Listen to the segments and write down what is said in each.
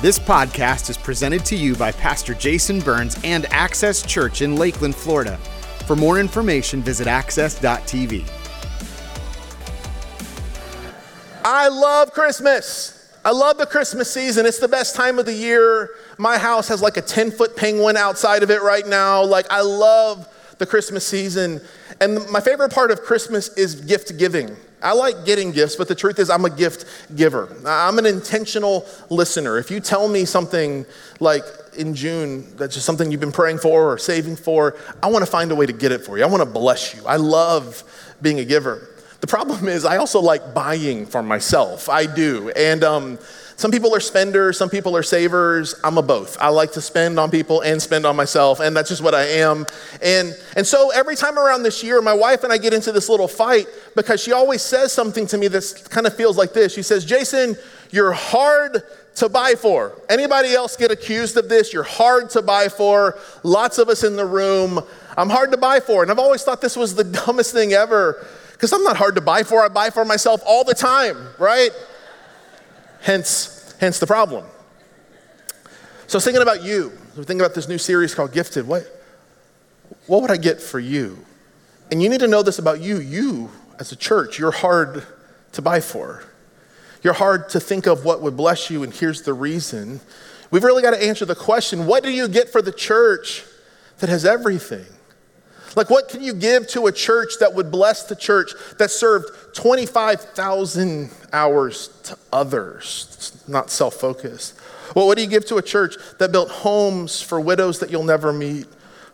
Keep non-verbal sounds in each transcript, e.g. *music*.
This podcast is presented to you by Pastor Jason Burns and Access Church in Lakeland, Florida. For more information, visit access.tv. I love Christmas. I love the Christmas season. It's the best time of the year. My house has like a 10 foot penguin outside of it right now. Like, I love the Christmas season. And my favorite part of Christmas is gift giving. I like getting gifts, but the truth is, I'm a gift giver. I'm an intentional listener. If you tell me something like in June that's just something you've been praying for or saving for, I want to find a way to get it for you. I want to bless you. I love being a giver. The problem is, I also like buying for myself. I do. And, um, some people are spenders, some people are savers. I'm a both. I like to spend on people and spend on myself, and that's just what I am. And, and so every time around this year, my wife and I get into this little fight because she always says something to me that kind of feels like this. She says, Jason, you're hard to buy for. Anybody else get accused of this? You're hard to buy for. Lots of us in the room. I'm hard to buy for. And I've always thought this was the *laughs* dumbest thing ever because I'm not hard to buy for. I buy for myself all the time, right? Hence, hence the problem. So I was thinking about you. I was thinking about this new series called Gifted. What, what would I get for you? And you need to know this about you. You, as a church, you're hard to buy for. You're hard to think of what would bless you, and here's the reason. We've really got to answer the question what do you get for the church that has everything? Like, what can you give to a church that would bless the church that served 25,000 hours to others? It's not self focused. Well, what do you give to a church that built homes for widows that you'll never meet?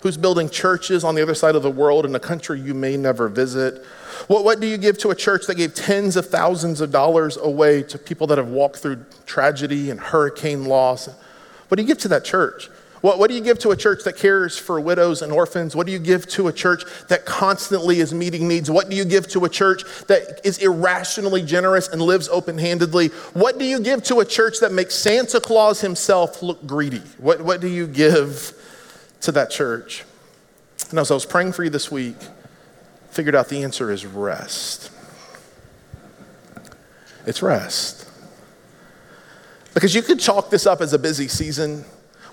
Who's building churches on the other side of the world in a country you may never visit? What, what do you give to a church that gave tens of thousands of dollars away to people that have walked through tragedy and hurricane loss? What do you give to that church? What, what do you give to a church that cares for widows and orphans? What do you give to a church that constantly is meeting needs? What do you give to a church that is irrationally generous and lives open handedly? What do you give to a church that makes Santa Claus himself look greedy? What, what do you give to that church? And as I was praying for you this week, figured out the answer is rest. It's rest. Because you could chalk this up as a busy season.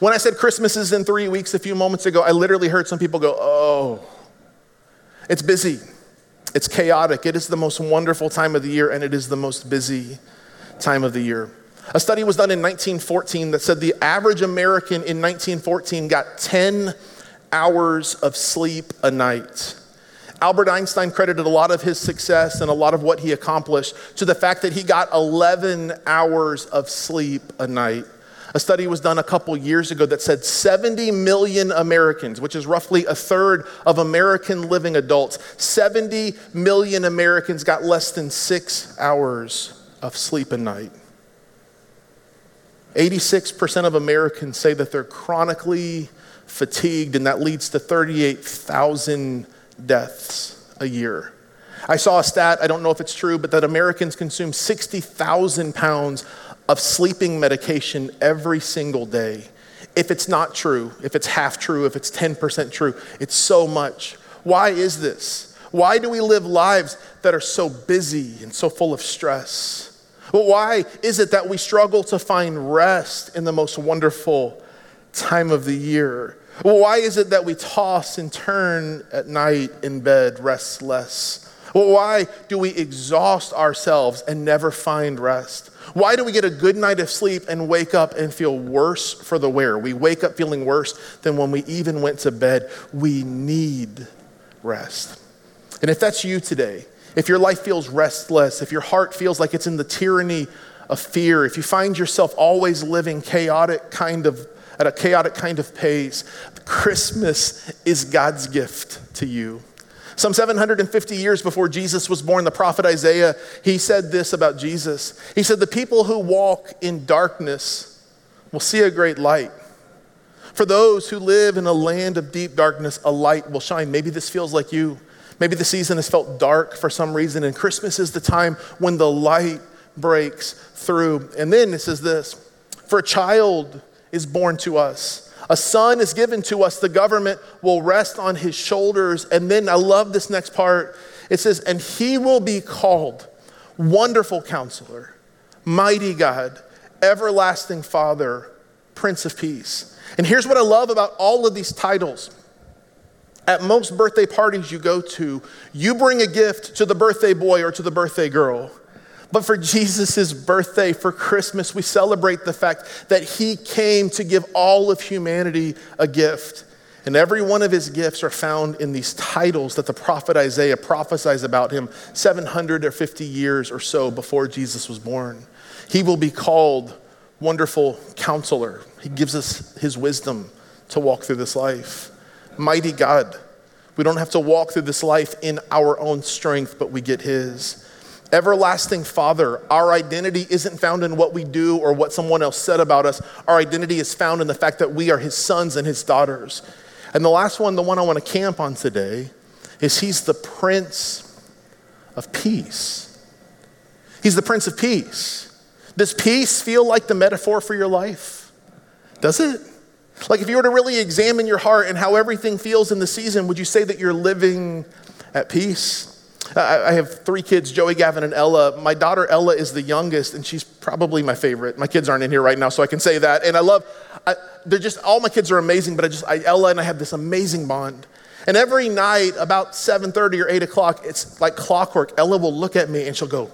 When I said Christmas is in three weeks a few moments ago, I literally heard some people go, oh, it's busy. It's chaotic. It is the most wonderful time of the year, and it is the most busy time of the year. A study was done in 1914 that said the average American in 1914 got 10 hours of sleep a night. Albert Einstein credited a lot of his success and a lot of what he accomplished to the fact that he got 11 hours of sleep a night. A study was done a couple years ago that said 70 million Americans, which is roughly a third of American living adults, 70 million Americans got less than six hours of sleep a night. 86% of Americans say that they're chronically fatigued, and that leads to 38,000 deaths a year. I saw a stat, I don't know if it's true, but that Americans consume 60,000 pounds of sleeping medication every single day. If it's not true, if it's half true, if it's 10% true, it's so much. Why is this? Why do we live lives that are so busy and so full of stress? Well, why is it that we struggle to find rest in the most wonderful time of the year? Why is it that we toss and turn at night in bed restless? Why do we exhaust ourselves and never find rest? Why do we get a good night of sleep and wake up and feel worse for the wear? We wake up feeling worse than when we even went to bed. We need rest. And if that's you today, if your life feels restless, if your heart feels like it's in the tyranny of fear, if you find yourself always living chaotic kind of at a chaotic kind of pace, Christmas is God's gift to you. Some 750 years before Jesus was born, the prophet Isaiah, he said this about Jesus. He said, The people who walk in darkness will see a great light. For those who live in a land of deep darkness, a light will shine. Maybe this feels like you. Maybe the season has felt dark for some reason, and Christmas is the time when the light breaks through. And then it says this For a child is born to us a son is given to us, the government will rest on his shoulders. And then I love this next part. It says, And he will be called Wonderful Counselor, Mighty God, Everlasting Father, Prince of Peace. And here's what I love about all of these titles. At most birthday parties you go to, you bring a gift to the birthday boy or to the birthday girl. But for Jesus' birthday, for Christmas, we celebrate the fact that he came to give all of humanity a gift. And every one of his gifts are found in these titles that the prophet Isaiah prophesies about him 750 years or so before Jesus was born. He will be called Wonderful Counselor. He gives us his wisdom to walk through this life. Mighty God. We don't have to walk through this life in our own strength, but we get his. Everlasting Father, our identity isn't found in what we do or what someone else said about us. Our identity is found in the fact that we are His sons and His daughters. And the last one, the one I want to camp on today, is He's the Prince of Peace. He's the Prince of Peace. Does peace feel like the metaphor for your life? Does it? Like if you were to really examine your heart and how everything feels in the season, would you say that you're living at peace? I have three kids, Joey, Gavin, and Ella. My daughter Ella is the youngest, and she's probably my favorite. My kids aren't in here right now, so I can say that. And I love, I, they're just, all my kids are amazing, but I just, I, Ella and I have this amazing bond. And every night, about 7.30 or 8 o'clock, it's like clockwork. Ella will look at me and she'll go,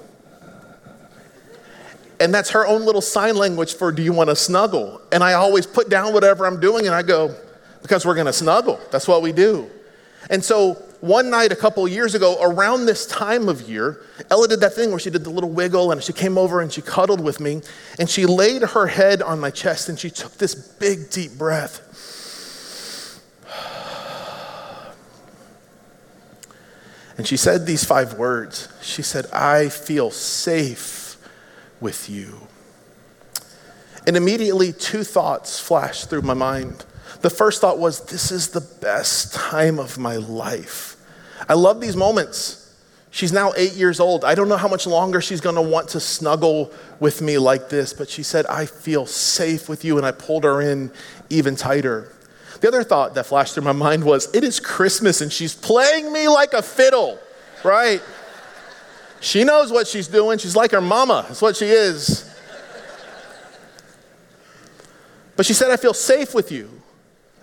and that's her own little sign language for, do you want to snuggle? And I always put down whatever I'm doing and I go, because we're going to snuggle. That's what we do. And so one night a couple years ago, around this time of year, Ella did that thing where she did the little wiggle and she came over and she cuddled with me and she laid her head on my chest and she took this big, deep breath. And she said these five words. She said, I feel safe with you. And immediately, two thoughts flashed through my mind. The first thought was, This is the best time of my life. I love these moments. She's now eight years old. I don't know how much longer she's gonna want to snuggle with me like this, but she said, I feel safe with you, and I pulled her in even tighter. The other thought that flashed through my mind was, It is Christmas and she's playing me like a fiddle, right? She knows what she's doing. She's like her mama, that's what she is. But she said, I feel safe with you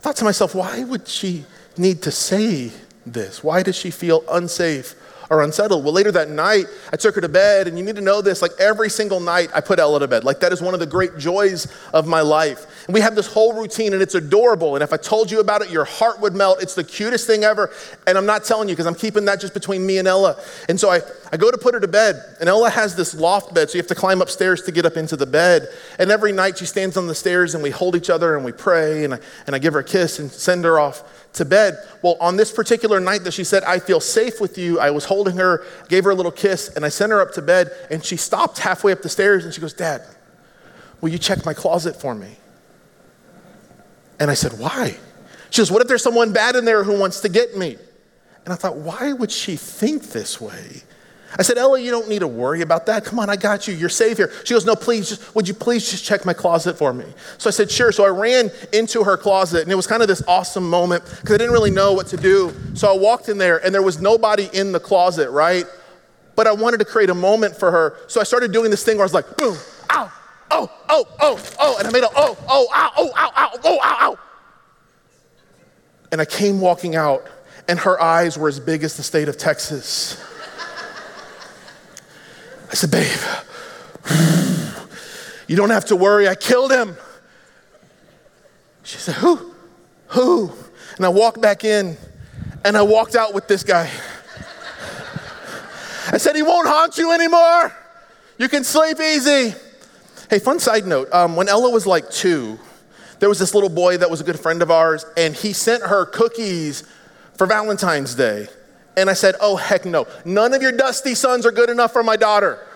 thought to myself, why would she need to say this? Why does she feel unsafe or unsettled? Well, later that night, I took her to bed, and you need to know this like every single night, I put Ella to bed. Like, that is one of the great joys of my life. And we have this whole routine, and it's adorable. And if I told you about it, your heart would melt. It's the cutest thing ever. And I'm not telling you because I'm keeping that just between me and Ella. And so I, I go to put her to bed, and Ella has this loft bed, so you have to climb upstairs to get up into the bed. And every night she stands on the stairs, and we hold each other, and we pray, and I, and I give her a kiss and send her off to bed. Well, on this particular night that she said, I feel safe with you, I was holding her, gave her a little kiss, and I sent her up to bed, and she stopped halfway up the stairs, and she goes, Dad, will you check my closet for me? And I said, Why? She goes, What if there's someone bad in there who wants to get me? And I thought, Why would she think this way? I said, Ella, you don't need to worry about that. Come on, I got you. You're safe here. She goes, No, please, just, would you please just check my closet for me? So I said, Sure. So I ran into her closet, and it was kind of this awesome moment because I didn't really know what to do. So I walked in there, and there was nobody in the closet, right? But I wanted to create a moment for her. So I started doing this thing where I was like, Boom, oh, oh, oh, oh. And I made a, oh, oh, ow, oh, ow, ow, oh, ow, ow. And I came walking out, and her eyes were as big as the state of Texas. I said, Babe, you don't have to worry. I killed him. She said, Who? Who? And I walked back in and I walked out with this guy. I said, He won't haunt you anymore. You can sleep easy. Hey, fun side note um, when Ella was like two, there was this little boy that was a good friend of ours, and he sent her cookies for Valentine's Day. And I said, Oh, heck no. None of your dusty sons are good enough for my daughter.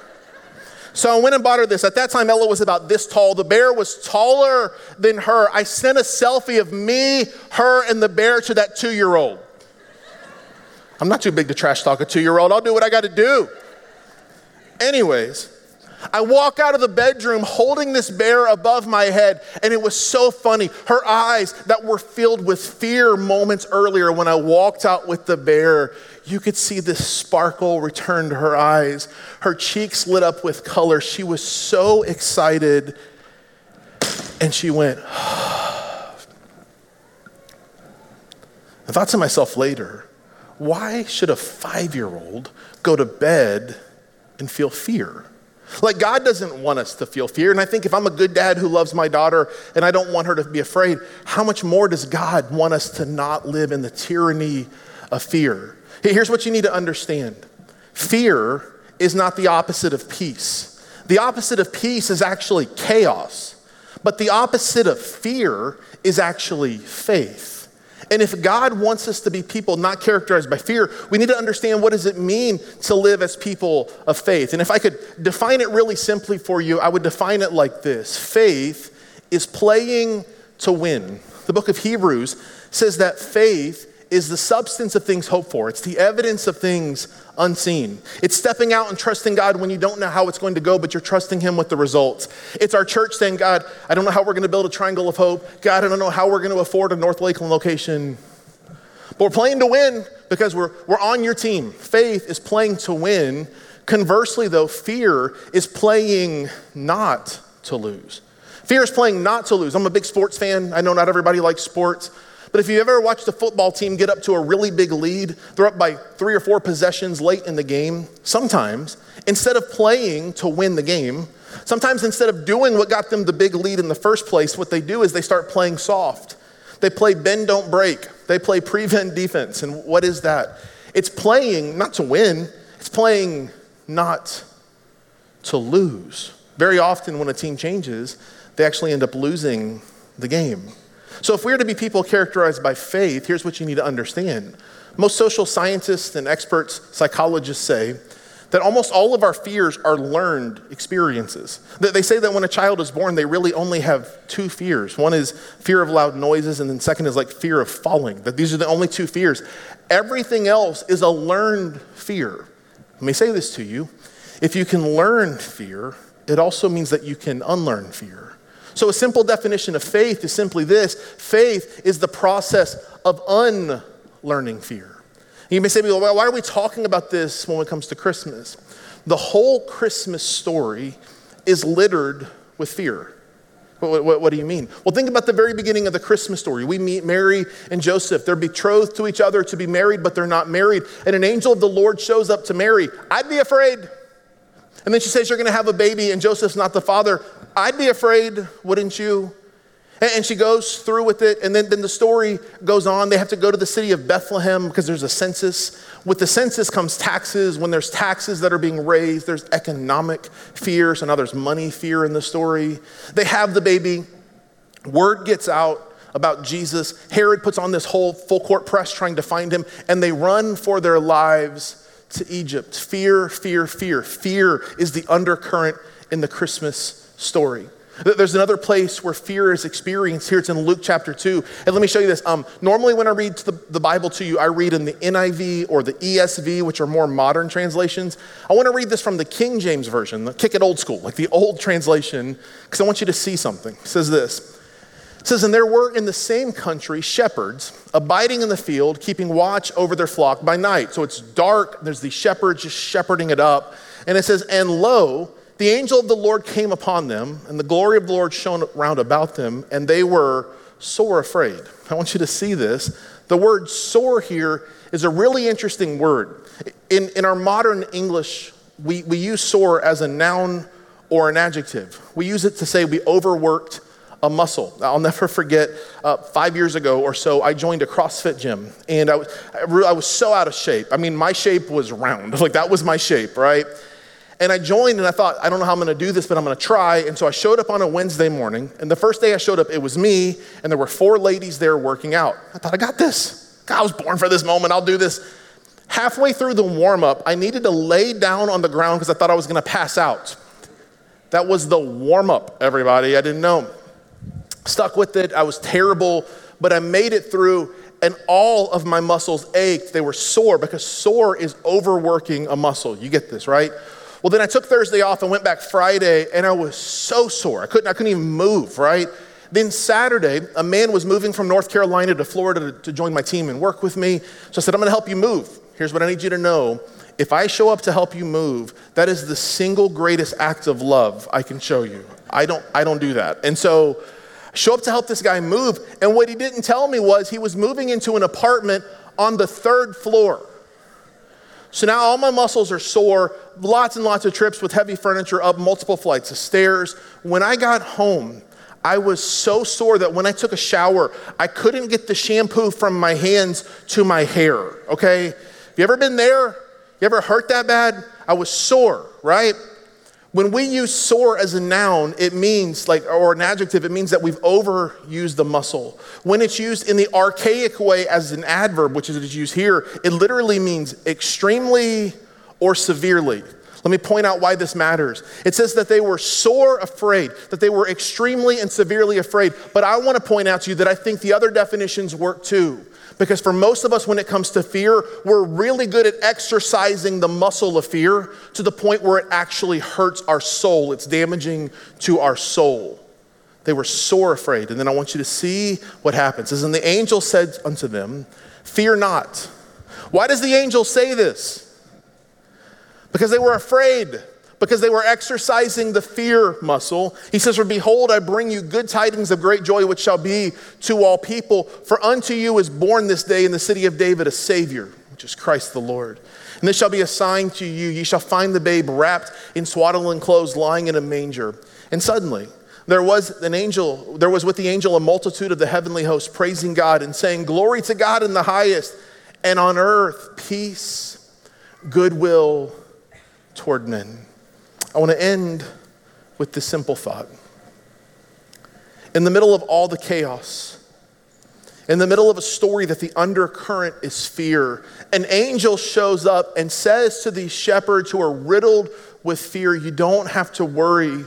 So I went and bought her this. At that time, Ella was about this tall. The bear was taller than her. I sent a selfie of me, her, and the bear to that two year old. I'm not too big to trash talk a two year old. I'll do what I got to do. Anyways, I walk out of the bedroom holding this bear above my head, and it was so funny. Her eyes that were filled with fear moments earlier when I walked out with the bear, you could see this sparkle return to her eyes. Her cheeks lit up with color. She was so excited And she went, *sighs* I thought to myself later, why should a five year old go to bed and feel fear? Like, God doesn't want us to feel fear. And I think if I'm a good dad who loves my daughter and I don't want her to be afraid, how much more does God want us to not live in the tyranny of fear? Here's what you need to understand fear is not the opposite of peace. The opposite of peace is actually chaos, but the opposite of fear is actually faith. And if God wants us to be people not characterized by fear, we need to understand what does it mean to live as people of faith. And if I could define it really simply for you, I would define it like this. Faith is playing to win. The book of Hebrews says that faith is the substance of things hoped for. It's the evidence of things unseen. It's stepping out and trusting God when you don't know how it's going to go, but you're trusting Him with the results. It's our church saying, God, I don't know how we're going to build a triangle of hope. God, I don't know how we're going to afford a North Lakeland location. But we're playing to win because we're, we're on your team. Faith is playing to win. Conversely, though, fear is playing not to lose. Fear is playing not to lose. I'm a big sports fan. I know not everybody likes sports. But if you've ever watched a football team get up to a really big lead, they're up by three or four possessions late in the game. Sometimes, instead of playing to win the game, sometimes instead of doing what got them the big lead in the first place, what they do is they start playing soft. They play bend, don't break. They play prevent defense. And what is that? It's playing not to win, it's playing not to lose. Very often, when a team changes, they actually end up losing the game. So, if we're to be people characterized by faith, here's what you need to understand. Most social scientists and experts, psychologists say that almost all of our fears are learned experiences. That they say that when a child is born, they really only have two fears. One is fear of loud noises, and then second is like fear of falling. That these are the only two fears. Everything else is a learned fear. Let me say this to you. If you can learn fear, it also means that you can unlearn fear. So, a simple definition of faith is simply this faith is the process of unlearning fear. You may say, well, why are we talking about this when it comes to Christmas? The whole Christmas story is littered with fear. What, what, what, do you mean? Well, think about the very beginning of the Christmas story. We meet Mary and Joseph. They're betrothed to each other to be married, but they're not married. And an angel of the Lord shows up to Mary. I'd be afraid. And then she says, You're going to have a baby, and Joseph's not the father. I'd be afraid, wouldn't you? And she goes through with it, and then, then the story goes on. They have to go to the city of Bethlehem because there's a census. With the census comes taxes. When there's taxes that are being raised, there's economic fear. So now there's money fear in the story. They have the baby. Word gets out about Jesus. Herod puts on this whole full court press trying to find him, and they run for their lives to Egypt. Fear, fear, fear. Fear is the undercurrent in the Christmas story. There's another place where fear is experienced. Here it's in Luke chapter 2. And let me show you this. Um, normally, when I read the, the Bible to you, I read in the NIV or the ESV, which are more modern translations. I want to read this from the King James Version, the kick it old school, like the old translation, because I want you to see something. It says this it says, And there were in the same country shepherds abiding in the field, keeping watch over their flock by night. So it's dark, there's the shepherds just shepherding it up. And it says, And lo, the angel of the Lord came upon them, and the glory of the Lord shone round about them, and they were sore afraid. I want you to see this. The word sore here is a really interesting word. In, in our modern English, we, we use sore as a noun or an adjective. We use it to say we overworked a muscle. I'll never forget uh, five years ago or so, I joined a CrossFit gym and I was, I was so out of shape. I mean, my shape was round, *laughs* like that was my shape, right? And I joined and I thought, I don't know how I'm gonna do this, but I'm gonna try. And so I showed up on a Wednesday morning. And the first day I showed up, it was me, and there were four ladies there working out. I thought, I got this. God, I was born for this moment, I'll do this. Halfway through the warm up, I needed to lay down on the ground because I thought I was gonna pass out. That was the warm up, everybody. I didn't know stuck with it. I was terrible, but I made it through, and all of my muscles ached. They were sore because sore is overworking a muscle. You get this, right? Well, then I took Thursday off and went back Friday, and I was so sore. I couldn't, I couldn't even move, right? Then Saturday, a man was moving from North Carolina to Florida to, to join my team and work with me. So I said, I'm gonna help you move. Here's what I need you to know. If I show up to help you move, that is the single greatest act of love I can show you. I don't, I don't do that. And so Show up to help this guy move. And what he didn't tell me was he was moving into an apartment on the third floor. So now all my muscles are sore, lots and lots of trips with heavy furniture up multiple flights of stairs. When I got home, I was so sore that when I took a shower, I couldn't get the shampoo from my hands to my hair, okay? Have you ever been there? You ever hurt that bad? I was sore, right? When we use sore as a noun, it means like, or an adjective, it means that we've overused the muscle. When it's used in the archaic way as an adverb, which is used here, it literally means extremely or severely. Let me point out why this matters. It says that they were sore afraid, that they were extremely and severely afraid. But I want to point out to you that I think the other definitions work too. Because for most of us, when it comes to fear, we're really good at exercising the muscle of fear to the point where it actually hurts our soul. It's damaging to our soul. They were sore afraid. And then I want you to see what happens. As in the angel said unto them, Fear not. Why does the angel say this? Because they were afraid because they were exercising the fear muscle. He says, For behold, I bring you good tidings of great joy, which shall be to all people. For unto you is born this day in the city of David a Savior, which is Christ the Lord. And this shall be a sign to you. Ye shall find the babe wrapped in swaddling clothes, lying in a manger. And suddenly, there was an angel, there was with the angel a multitude of the heavenly host praising God and saying, Glory to God in the highest, and on earth peace, goodwill toward men. I want to end with this simple thought. In the middle of all the chaos, in the middle of a story that the undercurrent is fear, an angel shows up and says to these shepherds who are riddled with fear, You don't have to worry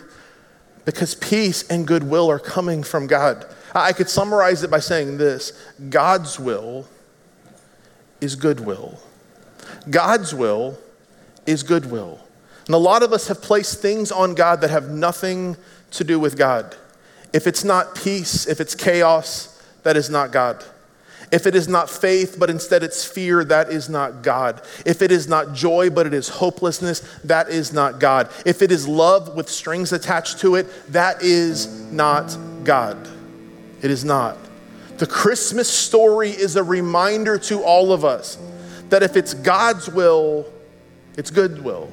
because peace and goodwill are coming from God. I could summarize it by saying this God's will is goodwill. God's will is goodwill. And a lot of us have placed things on God that have nothing to do with God. If it's not peace, if it's chaos, that is not God. If it is not faith, but instead it's fear, that is not God. If it is not joy, but it is hopelessness, that is not God. If it is love with strings attached to it, that is not God. It is not. The Christmas story is a reminder to all of us that if it's God's will, it's goodwill.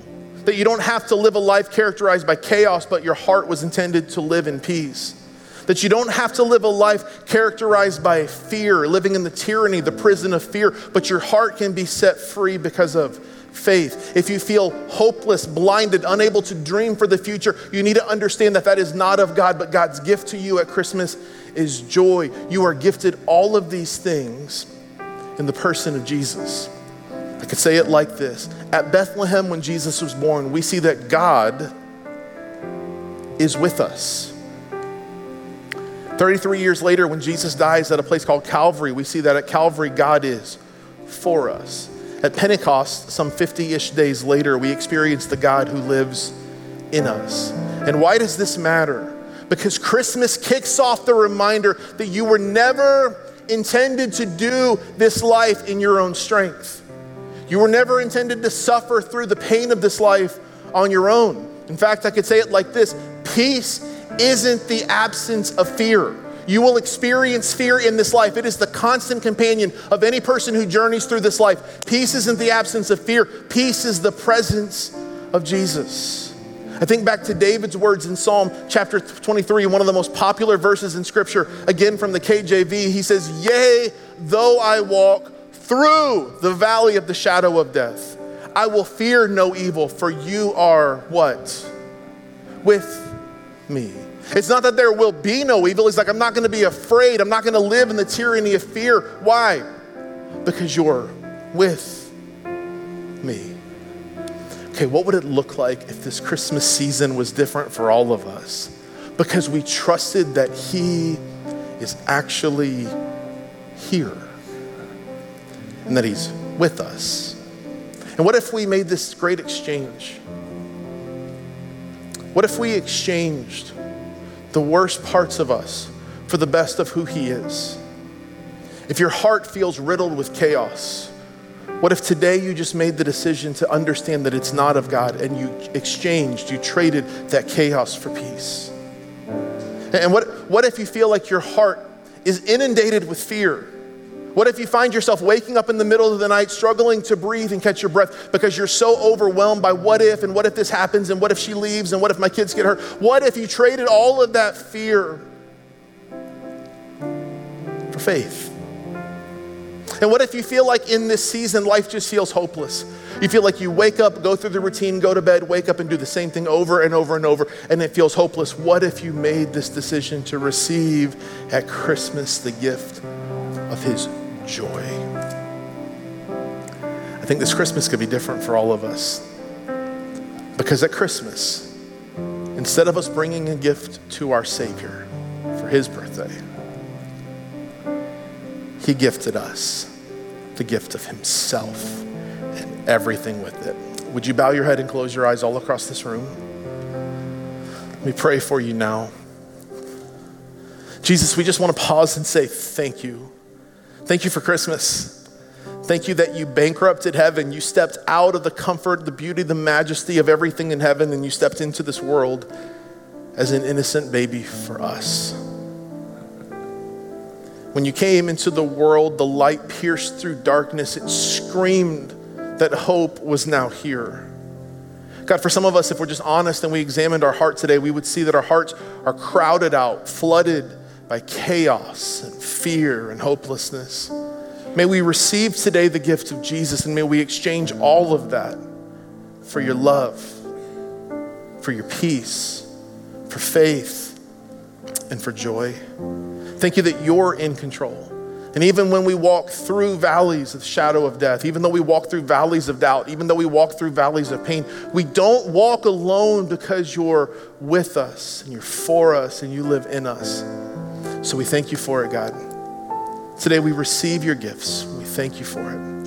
that you don't have to live a life characterized by chaos, but your heart was intended to live in peace. That you don't have to live a life characterized by fear, living in the tyranny, the prison of fear, but your heart can be set free because of faith. If you feel hopeless, blinded, unable to dream for the future, you need to understand that that is not of God, but God's gift to you at Christmas is joy. You are gifted all of these things in the person of Jesus. I could say it like this At Bethlehem, when Jesus was born, we see that God is with us. 33 years later, when Jesus dies at a place called Calvary, we see that at Calvary, God is for us. At Pentecost, some 50 ish days later, we experience the God who lives in us. And why does this matter? Because Christmas kicks off the reminder that you were never intended to do this life in your own strength. You were never intended to suffer through the pain of this life on your own. In fact, I could say it like this peace isn't the absence of fear. You will experience fear in this life. It is the constant companion of any person who journeys through this life. Peace isn't the absence of fear, peace is the presence of Jesus. I think back to David's words in Psalm chapter 23, one of the most popular verses in Scripture, again from the KJV. He says, Yea, though I walk through the valley of the shadow of death. I will fear no evil, for you are what? With me. It's not that there will be no evil. It's like, I'm not going to be afraid. I'm not going to live in the tyranny of fear. Why? Because you're with me. Okay, what would it look like if this Christmas season was different for all of us? Because we trusted that He is actually here and that He's with us. And what if we made this great exchange? What if we exchanged the worst parts of us for the best of who He is? If your heart feels riddled with chaos, what if today you just made the decision to understand that it's not of God and you exchanged, you traded that chaos for peace? And what, what if you feel like your heart is inundated with fear? What if you find yourself waking up in the middle of the night struggling to breathe and catch your breath because you're so overwhelmed by what if and what if this happens and what if she leaves and what if my kids get hurt? What if you traded all of that fear for faith? And what if you feel like in this season life just feels hopeless? You feel like you wake up, go through the routine, go to bed, wake up and do the same thing over and over and over, and it feels hopeless. What if you made this decision to receive at Christmas the gift of His joy? I think this Christmas could be different for all of us. Because at Christmas, instead of us bringing a gift to our Savior for His birthday, He gifted us the gift of Himself and everything with it. Would you bow your head and close your eyes all across this room? Let me pray for you now. Jesus, we just want to pause and say thank you. Thank you for Christmas. Thank you that you bankrupted heaven. You stepped out of the comfort, the beauty, the majesty of everything in heaven, and you stepped into this world as an innocent baby for us. When you came into the world, the light pierced through darkness. It screamed that hope was now here. God, for some of us, if we're just honest and we examined our heart today, we would see that our hearts are crowded out, flooded by chaos and fear and hopelessness. May we receive today the gift of Jesus and may we exchange all of that for your love, for your peace, for faith, and for joy. Thank you that you're in control. And even when we walk through valleys of shadow of death, even though we walk through valleys of doubt, even though we walk through valleys of pain, we don't walk alone because you're with us and you're for us and you live in us. So we thank you for it, God. Today we receive your gifts. We thank you for it.